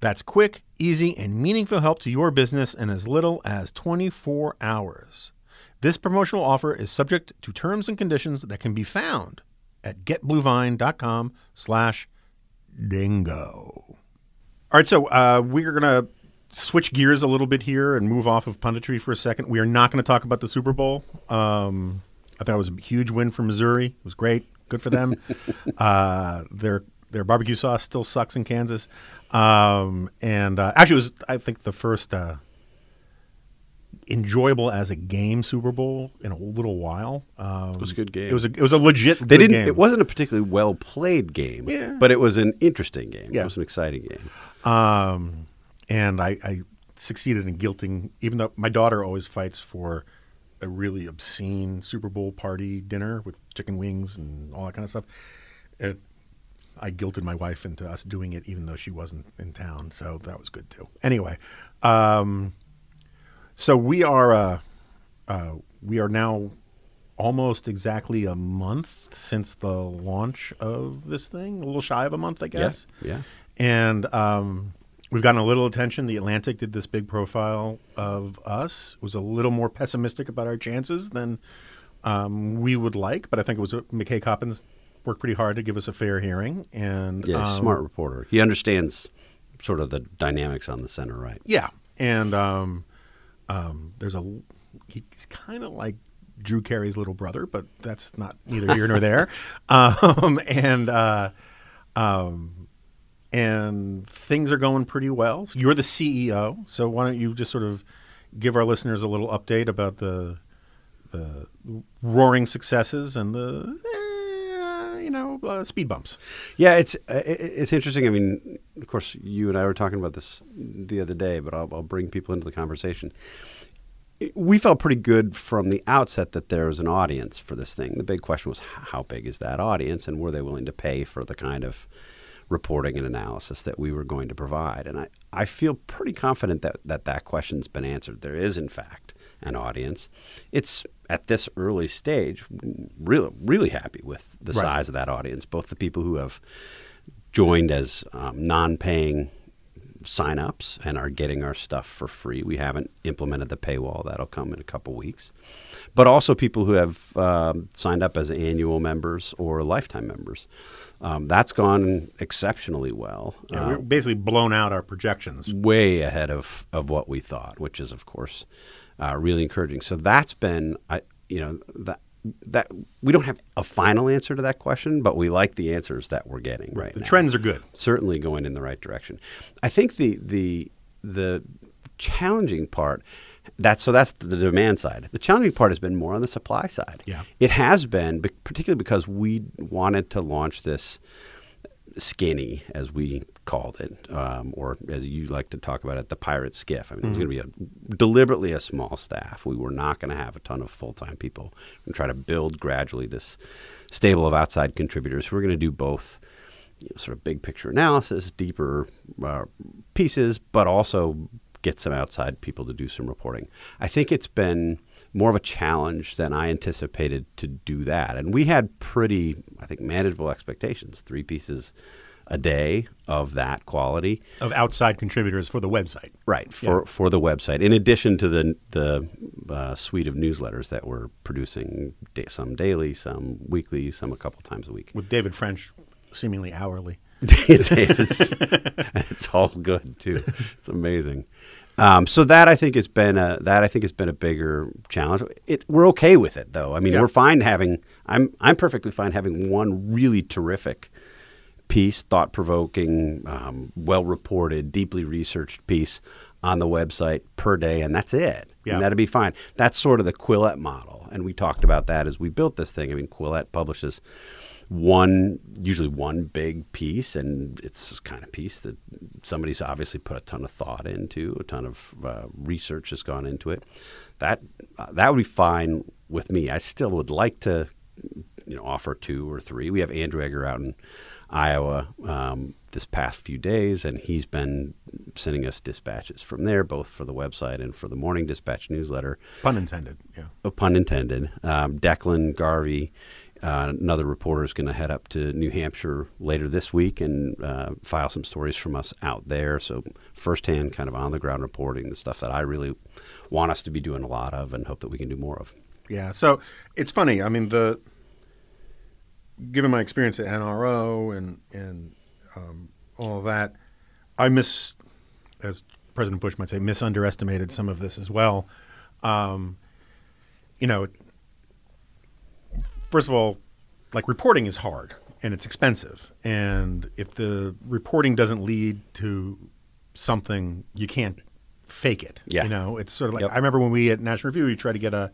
A: That's quick, easy, and meaningful help to your business in as little as 24 hours. This promotional offer is subject to terms and conditions that can be found at getbluevine.com slash dingo. All right, so uh, we're going to switch gears a little bit here and move off of punditry for a second. We are not going to talk about the Super Bowl. Um, I thought it was a huge win for Missouri. It was great. Good for them. uh, their their barbecue sauce still sucks in Kansas. Um, and uh, actually, it was I think the first uh, enjoyable as a game Super Bowl in a little while. Um,
B: It was a good game.
A: It was a it was a legit.
B: They didn't.
A: Game.
B: It wasn't a particularly well played game,
A: Yeah.
B: but it was an interesting game.
A: Yeah.
B: It was an exciting game.
A: Um, and I, I succeeded in guilting, even though my daughter always fights for a really obscene Super Bowl party dinner with chicken wings and all that kind of stuff. It, I guilted my wife into us doing it, even though she wasn't in town. So that was good too. Anyway, um, so we are uh, uh, we are now almost exactly a month since the launch of this thing. A little shy of a month, I guess.
B: Yeah. yeah.
A: And um, we've gotten a little attention. The Atlantic did this big profile of us. Was a little more pessimistic about our chances than um, we would like, but I think it was uh, McKay Coppins worked pretty hard to give us a fair hearing. And
B: Yeah.
A: um,
B: smart reporter. He understands sort of the dynamics on the center right.
A: Yeah, and um, um, there's a he's kind of like Drew Carey's little brother, but that's not neither here nor there. Um, and uh, um, and things are going pretty well. So you're the CEO, so why don't you just sort of give our listeners a little update about the the roaring successes and the eh, you know uh, speed bumps.
B: Yeah, it's uh, it's interesting. I mean, of course, you and I were talking about this the other day, but I'll, I'll bring people into the conversation. We felt pretty good from the outset that there was an audience for this thing. The big question was, how big is that audience, and were they willing to pay for the kind of reporting and analysis that we were going to provide? And I, I feel pretty confident that, that that question's been answered. There is, in fact, an audience. It's at this early stage really really happy with the
A: Right.
B: size of that audience, both the people who have joined as um, non-paying sign-ups and are getting our stuff for free. We haven't implemented the paywall; that'll come in a couple weeks. But also people who have um, signed up as annual members or lifetime members. Um, that's gone exceptionally well.
A: Yeah,
B: Uh,
A: we're basically blown out our projections.
B: way ahead of, of what we thought, which is of course uh, really encouraging. So that's been, I, you know, that that we don't have a final answer to that question, but we like the answers that we're getting right,
A: The
B: now.
A: trends are good.
B: certainly going in the right direction. I think the the the challenging part. That's so. That's the demand side. The challenging part has been more on the supply side.
A: Yeah.
B: it has been, particularly because we wanted to launch this skinny, as we called it, um, or as you like to talk about it, the pirate skiff. I mean, it was going to be a, deliberately a small staff. We were not going to have a ton of full time people. We're try to build gradually this stable of outside contributors who are going to do both. You know, sort of big picture analysis, deeper uh, pieces, but also get some outside people to do some reporting. I think it's been more of a challenge than I anticipated to do that. And we had pretty, I think, manageable expectations three pieces a day of that quality.
A: Of outside contributors for the website.
B: Right for for the website. In addition to the the uh, suite of newsletters that we're producing, da- some daily, some weekly, some a couple times a week.
A: with David French seemingly hourly.
B: Davis. and it's all good too. It's amazing. Um, so that I think has been a that I think has been a bigger challenge. It, we're okay with it though. I mean,
A: Yeah.
B: we're fine having. I'm I'm perfectly fine having one really terrific piece, thought provoking, um, well reported, deeply researched piece on the website per day, and that's it.
A: Yeah.
B: And that'd be fine. That's sort of the Quillette model, and we talked about that as we built this thing. I mean, Quillette publishes one usually one big piece and it's this kind of piece that somebody's obviously put a ton of thought into a ton of uh, research has gone into it that uh, that would be fine with me i still would like to you know offer two or three. We have Andrew Egger out in Iowa um, this past few days, and he's been sending us dispatches from there, both for the website and for the Morning Dispatch newsletter.
A: Pun intended. Yeah.
B: Oh, pun intended. Um, Declan Garvey, uh, another reporter, is going to head up to New Hampshire later this week and uh, file some stories from us out there. So, firsthand, kind of on the ground reporting, the stuff that I really want us to be doing a lot of and hope that we can do more of.
A: Yeah. So it's funny. I mean, the given my experience at NRO and and um, all of that, I miss, as President Bush might say, misunderestimated some of this as well. Um, you know, first of all, like reporting is hard and it's expensive, and if the reporting doesn't lead to something, you can't fake it.
B: Yeah.
A: You know, it's sort of like
B: Yep.
A: I remember when we at National Review we tried to get a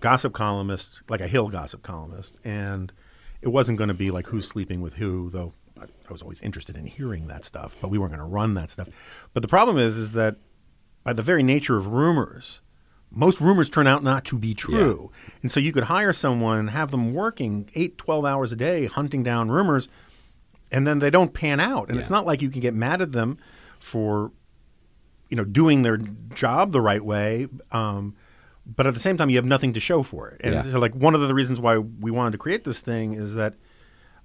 A: gossip columnist, like a Hill gossip columnist, and it wasn't going to be like who's sleeping with who, though. I, I was always interested in hearing that stuff, but we weren't going to run that stuff. But the problem is, is that by the very nature of rumors, most rumors turn out not to be true. And so you could hire someone, have them working eight, 12 hours a day hunting down rumors, and then they don't pan out. And it's not like you can get mad at them for, you know, doing their job the right way. Um, but at the same time, you have nothing to show for it. And
B: Yeah.
A: so, like, one of the reasons why we wanted to create this thing is that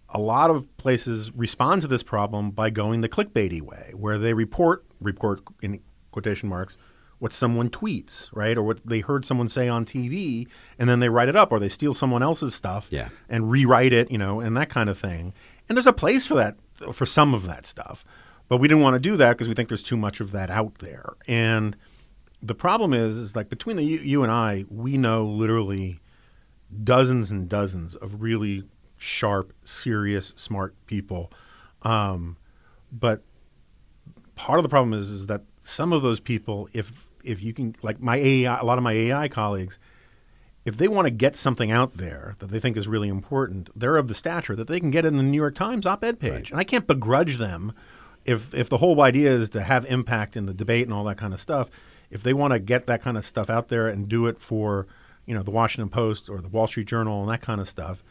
A: a lot of places respond to this problem by going the clickbaity way, where they report report in quotation marks what someone tweets, right, or what they heard someone say on TV, and then they write it up, or they steal someone else's stuff
B: Yeah.
A: and rewrite it, you know, and that kind of thing. And there's a place for that, for some of that stuff, but we didn't want to do that because we think there's too much of that out there. And the problem is, is like between the you, you and I, we know literally dozens and dozens of really sharp, serious, smart people. Um, but part of the problem is is that some of those people, if if you can, like my AEI, a lot of my AEI colleagues, if they want to get something out there that they think is really important, they're of the stature that they can get in the New York Times op-ed page, and I can't begrudge them if if the whole idea is to have impact in the debate and all that kind of stuff. If they want to get that kind of stuff out there and do it for you know the Washington Post or the Wall Street Journal and that kind of stuff,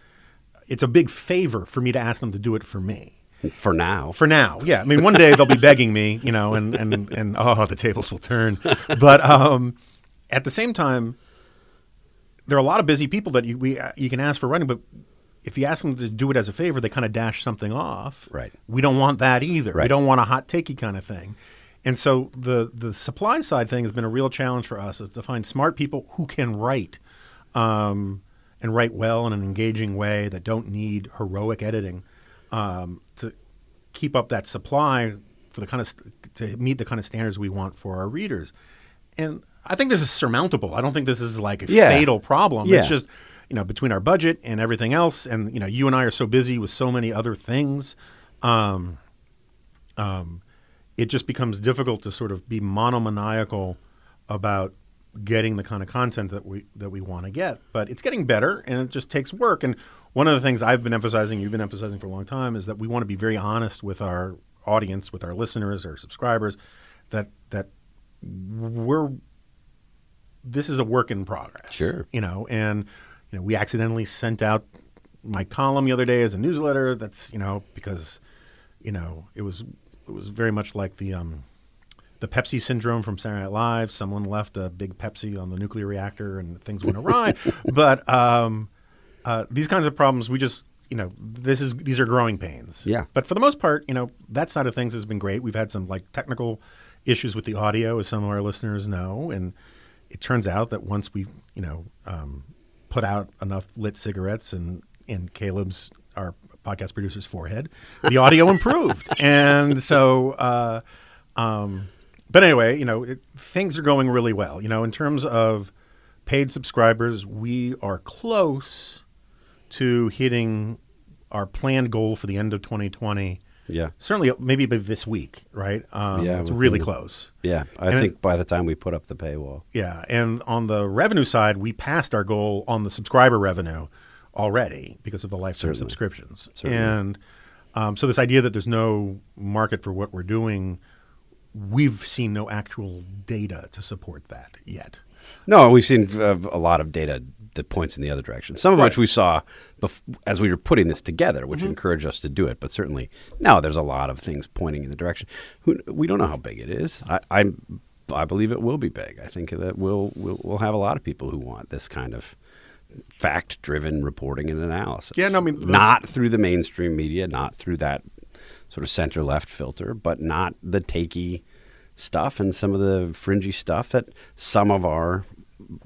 A: it's a big favor for me to ask them to do it for me.
B: For now.
A: For now, yeah. I mean, one day they'll be begging me, you know, and and and oh, the tables will turn. But um, at the same time, there are a lot of busy people that you we uh, you can ask for running, but if you ask them to do it as a favor, they kind of dash something off.
B: Right.
A: We don't want that either.
B: Right.
A: We don't want a hot takey kind of thing. And so the the supply side thing has been a real challenge for us is to find smart people who can write, um, and write well in an engaging way that don't need heroic editing, um, to keep up that supply for the kind of st- to meet the kind of standards we want for our readers. And I think this is surmountable. I don't think this is like a
B: Yeah.
A: fatal problem.
B: Yeah.
A: It's just you know between our budget and everything else, and you know you and I are so busy with so many other things. Um, um, it just becomes difficult to sort of be monomaniacal about getting the kind of content that we that we want to get. But it's getting better, and it just takes work. And one of the things I've been emphasizing, you've been emphasizing for a long time, is that we want to be very honest with our audience, with our listeners, our subscribers, that that we're this is a work in progress.
B: Sure.
A: you know, and you know we accidentally sent out my column the other day as a newsletter. That's you know because you know it was it was very much like the um, the Pepsi syndrome from Saturday Night Live. Someone left a big Pepsi on the nuclear reactor and things went awry. but um, uh, these kinds of problems, we just you know this is these are growing pains.
B: Yeah.
A: But for the most part, you know that side of things has been great. We've had some like technical issues with the audio, as some of our listeners know, and it turns out that once we you know um, put out enough lit cigarettes and in Caleb's our podcast producer's forehead, the audio improved, and so. Uh, um, but anyway, you know, it, things are going really well. You know, in terms of paid subscribers, we are close to hitting our planned goal for the end of 2020.
B: Yeah.
A: Certainly, maybe by this week, right? Um,
B: Yeah,
A: it's really
B: the-
A: close.
B: Yeah. I
A: And it-
B: think by the time we put up the paywall.
A: Yeah, and on the revenue side, we passed our goal on the subscriber revenue already because of the lifetime
B: Certainly.
A: subscriptions.
B: Certainly.
A: And um, so this idea that there's no market for what we're doing, we've seen no actual data to support that yet.
B: No, we've seen uh, a lot of data that points in the other direction. Some of
A: Right.
B: which we saw bef- as we were putting this together, which encouraged us to do it. But certainly now there's a lot of things pointing in the direction. Who, we don't know how big it is. I, I I believe it will be big. I think that we'll we'll, we'll have a lot of people who want this kind of fact-driven reporting and analysis.
A: Yeah, no, I mean,
B: not through the mainstream media, not through that sort of center-left filter, but not the takey stuff and some of the fringy stuff that some of our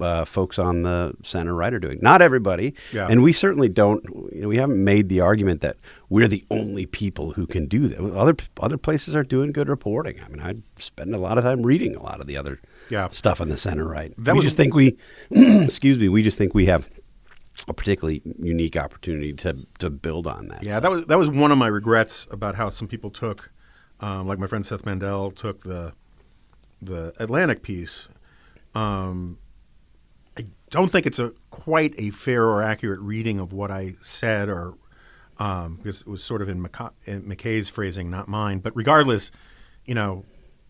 B: uh, folks on the center right are doing. Not everybody,
A: Yeah.
B: and we certainly don't. You know, we haven't made the argument that we're the only people who can do that. Other other places are doing good reporting. I mean, I spend a lot of time reading a lot of the other
A: Yeah.
B: stuff on the center right.
A: That
B: we
A: was-
B: just think we, excuse me, we just think we have a particularly unique opportunity to to build on that.
A: Yeah, that was that was one of my regrets about how some people took, um, like my friend Seth Mandel took the the Atlantic piece. Um, don't think it's a quite a fair or accurate reading of what I said, or um, because it was sort of in, in McKay's phrasing, not mine. But regardless, you know,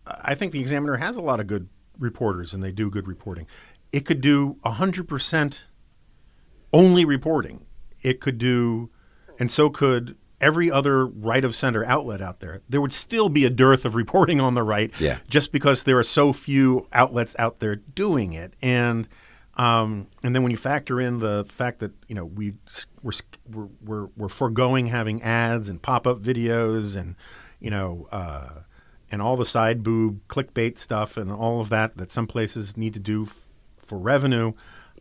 A: I think the Examiner has a lot of good reporters, and they do good reporting. It could do hundred percent only reporting. It could do, and so could every other right of center outlet out there. There would still be a dearth of reporting on the right,
B: Yeah.
A: just because there are so few outlets out there doing it. And um, and then when you factor in the fact that you know we we're we're we're, foregoing having ads and pop up videos and you know. Uh, and all the side boob clickbait stuff and all of that that some places need to do f- for revenue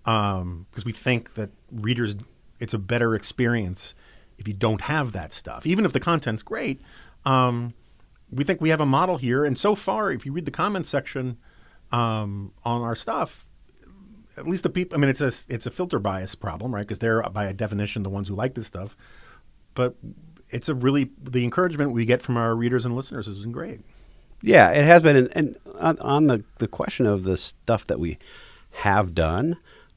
A: because we think that readers it's a better experience if you don't have that stuff even if the content's great um, we think we have a model here and so far if you read the comment section um, on our stuff at least the people i mean it's a it's a filter bias problem right because they're by definition the ones who like this stuff but it's a really the encouragement we get from our readers and listeners has been great
B: Yeah, it has been. And, and on, on the, the question of the stuff that we have done,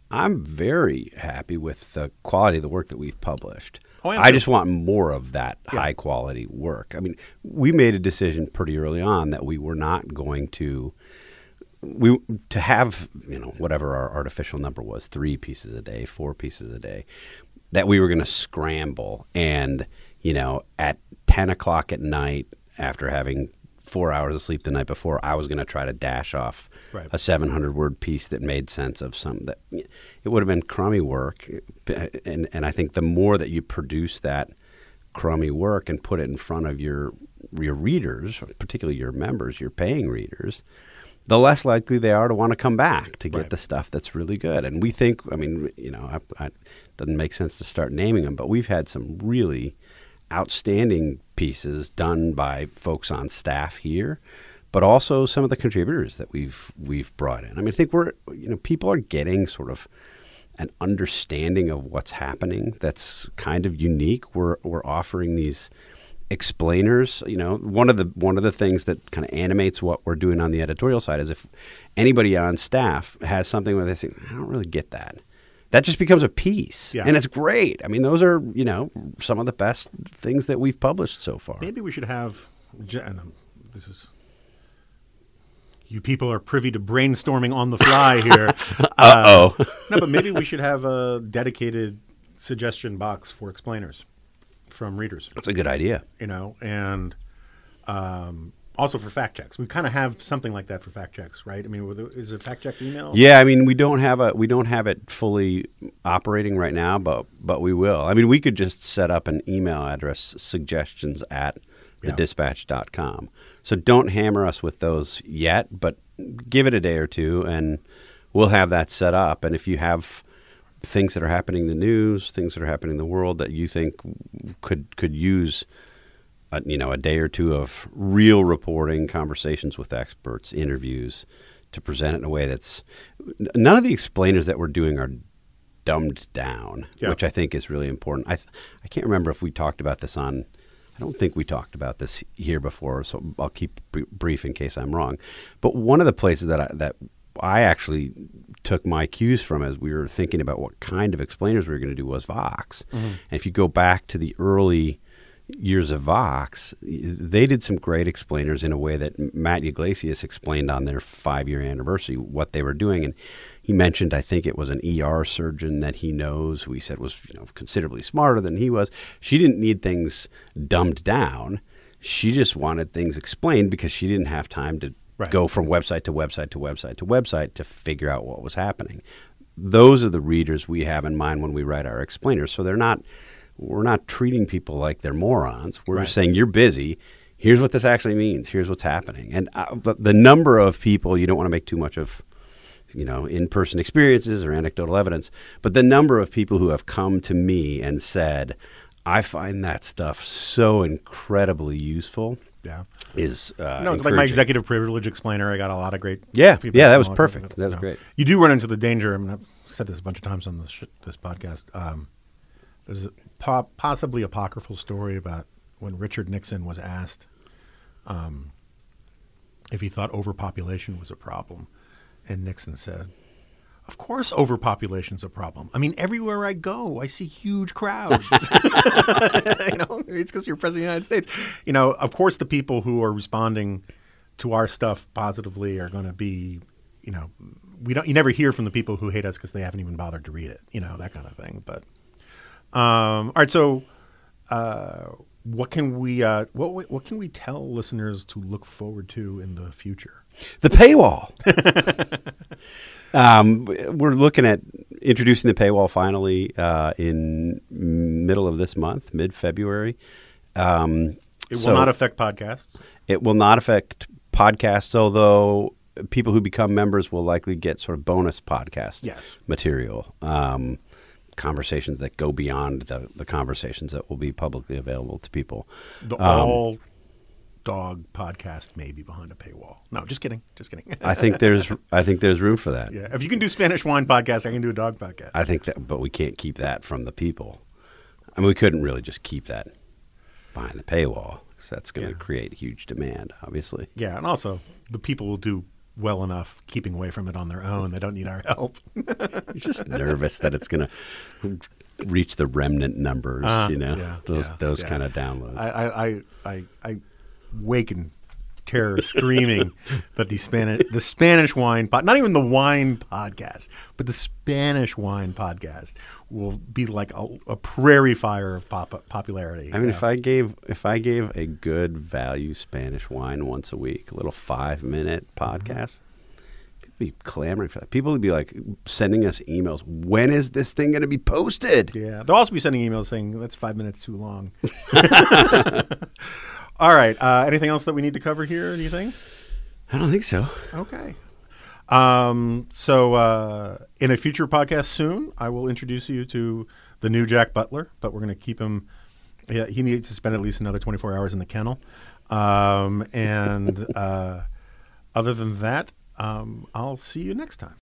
B: I'm very happy with the quality of the work that we've published.
A: Oh, I am
B: I
A: too.
B: just want more of that high quality work. I mean, we made a decision pretty early on that we were not going to we to have you know whatever our artificial number was three pieces a day four pieces a day that we were going to scramble and you know at 10 o'clock at night after having four hours of sleep the night before i was going to try to dash off
A: Right.
B: a 700 word piece that made sense of some that it would have been crummy work and and i think the more that you produce that crummy work and put it in front of your your readers, particularly your members, your paying readers, the less likely they are to want to come back to get
A: Right.
B: the stuff that's really good. And we think, I mean, you know, I, I, doesn't make sense to start naming them, but we've had some really outstanding pieces done by folks on staff here, but also some of the contributors that we've we've brought in. I mean, I think we're you know people are getting sort of an understanding of what's happening that's kind of unique. We're we're offering these explainers. You know, one of the one of the things that kind of animates what we're doing on the editorial side is if anybody on staff has something where they say, I don't really get that. That just becomes a piece,
A: Yeah.
B: and it's great. I mean, those are you know some of the best things that we've published so far.
A: Maybe we should have. And um, this is. You people are privy to brainstorming on the fly here.
B: Uh oh.
A: no, but maybe we should have a dedicated suggestion box for explainers from readers.
B: That's a good idea.
A: You know, and um, also for fact checks. We kind of have something like that for fact checks, right? I mean, is it fact check email?
B: Yeah, I mean, we don't have a we don't have it fully operating right now, but but we will. I mean, we could just set up an email address suggestions at
A: Yeah.
B: thedispatch.com. So don't hammer us with those yet, but give it a day or two and we'll have that set up. And if you have things that are happening in the news, things that are happening in the world that you think could could use a, you know a day or two of real reporting, conversations with experts, interviews to present it in a way that's none of the explainers that we're doing are dumbed down,
A: Yeah.
B: which I think is really important. I th- I can't remember if we talked about this on. I don't think we talked about this here before, so I'll keep br- brief in case I'm wrong. But one of the places that I, that I actually took my cues from as we were thinking about what kind of explainers we were going to do was Vox. And if you go back to the early years of Vox, they did some great explainers in a way that Matt Yglesias explained on their five year anniversary what they were doing. And, he mentioned, I think it was an ER surgeon that he knows, who he said was you know considerably smarter than he was. She didn't need things dumbed down. She just wanted things explained because she didn't have time to
A: Right.
B: go from website to website to website to website to figure out what was happening. Those are the readers we have in mind when we write our explainers. So they're not we're not treating people like they're morons. We're
A: Right.
B: saying you're busy. Here's what this actually means. Here's what's happening. And uh, the number of people you don't want to make too much of you know in-person experiences or anecdotal evidence, but the number of people who have come to me and said, "I find that stuff so incredibly useful."
A: Yeah.
B: Is uh,
A: No, it's like my executive privilege explainer. I got a lot of great.
B: Yeah, yeah, that was perfect. That was great.
A: You do run into the danger. I mean, I've said this a bunch of times on this sh- this podcast. Um, there's a po- possibly apocryphal story about when Richard Nixon was asked um, if he thought overpopulation was a problem, and Nixon said. Of course, overpopulation's a problem. I mean, everywhere I go, I see huge crowds. you know, it's because you're president of the United States. You know, of course, the people who are responding to our stuff positively are going to be, you know, we don't. You never hear from the people who hate us because they haven't even bothered to read it. You know, that kind of thing. But um, all right, so uh, what can we uh, what what can we tell listeners to look forward to in the future?
B: The paywall. um, we're looking at introducing the paywall finally uh, in middle of this month, mid February. Um,
A: It
B: so
A: will not affect podcasts.
B: it will not affect podcasts, although people who become members will likely get sort of bonus podcast
A: Yes.
B: material. Um, conversations that go beyond the, the conversations that will be publicly available to people.
A: The
B: Um,
A: all dog podcast may be behind a paywall. No, just kidding. Just kidding.
B: I think there's I think there's room for that.
A: yeah, if you can do Spanish wine podcast, I can do a dog podcast.
B: I think that, but we can't keep that from the people. I mean, we couldn't really just keep that behind the paywall 'cause that's going to
A: Yeah.
B: create huge demand, obviously.
A: yeah, and also the people will do well enough keeping away from it on their own. They don't need our help.
B: You're just nervous that it's going to reach the remnant numbers,
A: Uh,
B: you know,
A: yeah,
B: those
A: yeah,
B: those
A: yeah.
B: kind of downloads.
A: I, I, I wake in terror, screaming that the Spanish, the Spanish wine, pod, not even the wine podcast, but the Spanish wine podcast will be like a, a prairie fire of pop, popularity.
B: I mean,
A: Yeah.
B: if I gave if I gave a good value Spanish wine once a week, a little five minute
A: Mm-hmm.
B: podcast, people would be clamoring for that. People would be like sending us emails. When is this thing going to be posted?
A: Yeah, they'll also be sending emails saying that's five minutes too long. All right. Uh, anything else that we need to cover here? Anything?
B: I don't think so.
A: Okay. Um, so, uh, in a future podcast soon, I will introduce you to the new Jack Butler, but we're going to keep him. Yeah, he needs to spend at least another 24 hours in the kennel. Um, and uh, other than that, um, I'll see you next time.